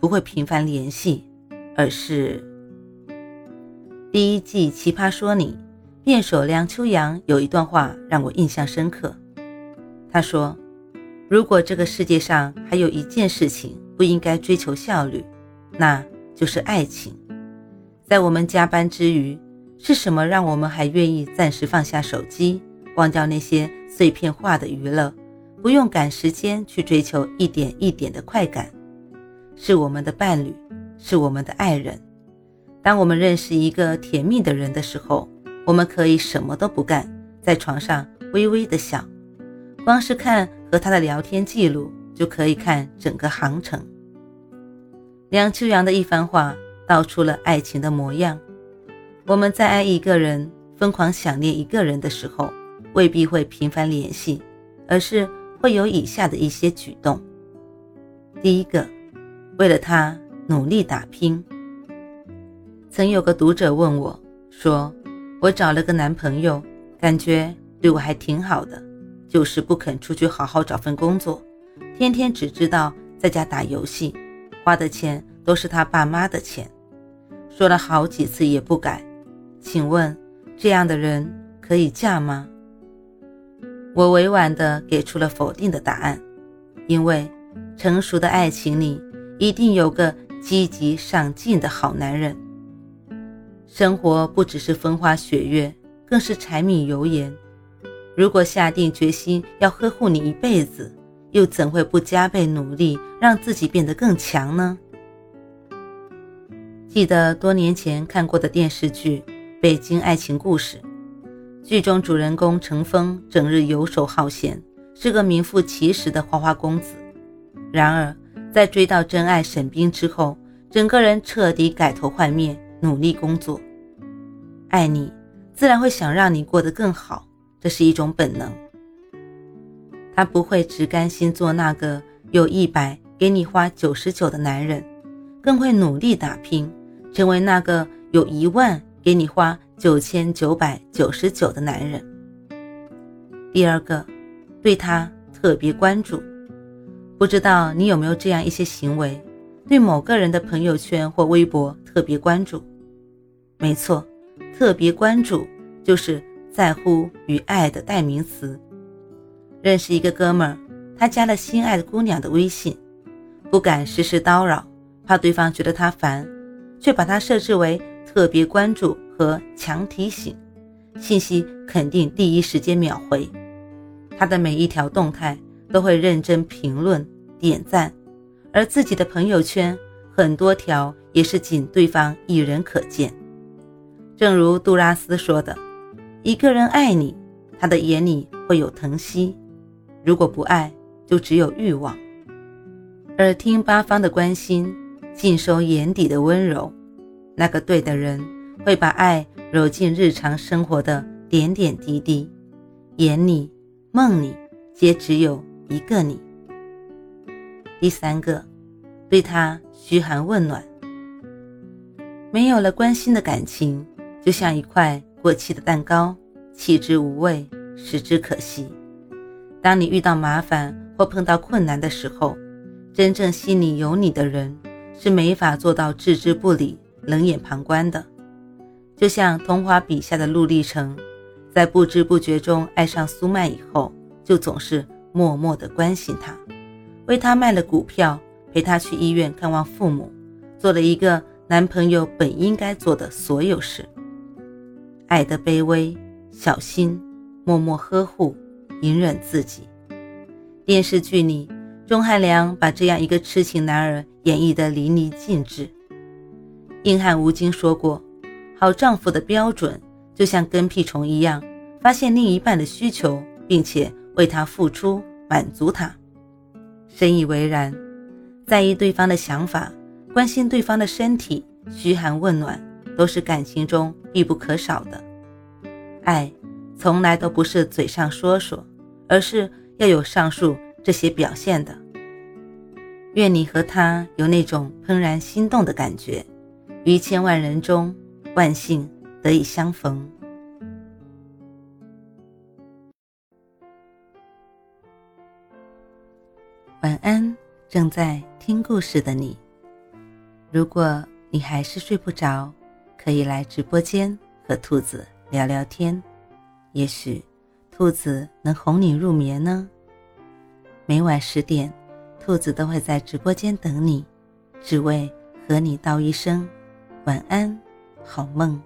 不会频繁联系，而是第一季《奇葩说》里，辩手梁秋阳有一段话让我印象深刻。他说：“如果这个世界上还有一件事情不应该追求效率，那就是爱情。在我们加班之余，是什么让我们还愿意暂时放下手机，忘掉那些碎片化的娱乐，不用赶时间去追求一点一点的快感？”是我们的伴侣，是我们的爱人。当我们认识一个甜蜜的人的时候，我们可以什么都不干，在床上微微的笑，光是看和他的聊天记录就可以看整个航程。梁秋阳的一番话道出了爱情的模样。我们在爱一个人、疯狂想念一个人的时候，未必会频繁联系，而是会有以下的一些举动。第一个。为了他努力打拼。曾有个读者问我，说：“我找了个男朋友，感觉对我还挺好的，就是不肯出去好好找份工作，天天只知道在家打游戏，花的钱都是他爸妈的钱，说了好几次也不改。请问这样的人可以嫁吗？”我委婉地给出了否定的答案，因为成熟的爱情里。一定有个积极上进的好男人。生活不只是风花雪月，更是柴米油盐。如果下定决心要呵护你一辈子，又怎会不加倍努力让自己变得更强呢？记得多年前看过的电视剧《北京爱情故事》，剧中主人公程峰整日游手好闲，是个名副其实的花花公子。然而，在追到真爱沈冰之后，整个人彻底改头换面，努力工作。爱你，自然会想让你过得更好，这是一种本能。他不会只甘心做那个有一百给你花九十九的男人，更会努力打拼，成为那个有一万给你花九千九百九十九的男人。第二个，对他特别关注。不知道你有没有这样一些行为，对某个人的朋友圈或微博特别关注？没错，特别关注就是在乎与爱的代名词。认识一个哥们儿，他加了心爱的姑娘的微信，不敢时时叨扰，怕对方觉得他烦，却把他设置为特别关注和强提醒，信息肯定第一时间秒回，他的每一条动态。都会认真评论、点赞，而自己的朋友圈很多条也是仅对方一人可见。正如杜拉斯说的：“一个人爱你，他的眼里会有疼惜；如果不爱，就只有欲望。”耳听八方的关心，尽收眼底的温柔，那个对的人会把爱揉进日常生活的点点滴滴，眼里、梦里皆只有。一个你，第三个，对他嘘寒问暖。没有了关心的感情，就像一块过期的蛋糕，弃之无味，食之可惜。当你遇到麻烦或碰到困难的时候，真正心里有你的人是没法做到置之不理、冷眼旁观的。就像童话笔下的陆励成，在不知不觉中爱上苏曼以后，就总是。默默地关心他，为他卖了股票，陪他去医院看望父母，做了一个男朋友本应该做的所有事。爱的卑微、小心、默默呵护、隐忍自己。电视剧里，钟汉良把这样一个痴情男儿演绎得淋漓尽致。硬汉吴京说过：“好丈夫的标准，就像跟屁虫一样，发现另一半的需求，并且。”为他付出，满足他，深以为然。在意对方的想法，关心对方的身体，嘘寒问暖，都是感情中必不可少的。爱从来都不是嘴上说说，而是要有上述这些表现的。愿你和他有那种怦然心动的感觉，于千万人中万幸得以相逢。晚安，正在听故事的你。如果你还是睡不着，可以来直播间和兔子聊聊天，也许兔子能哄你入眠呢。每晚十点，兔子都会在直播间等你，只为和你道一声晚安，好梦。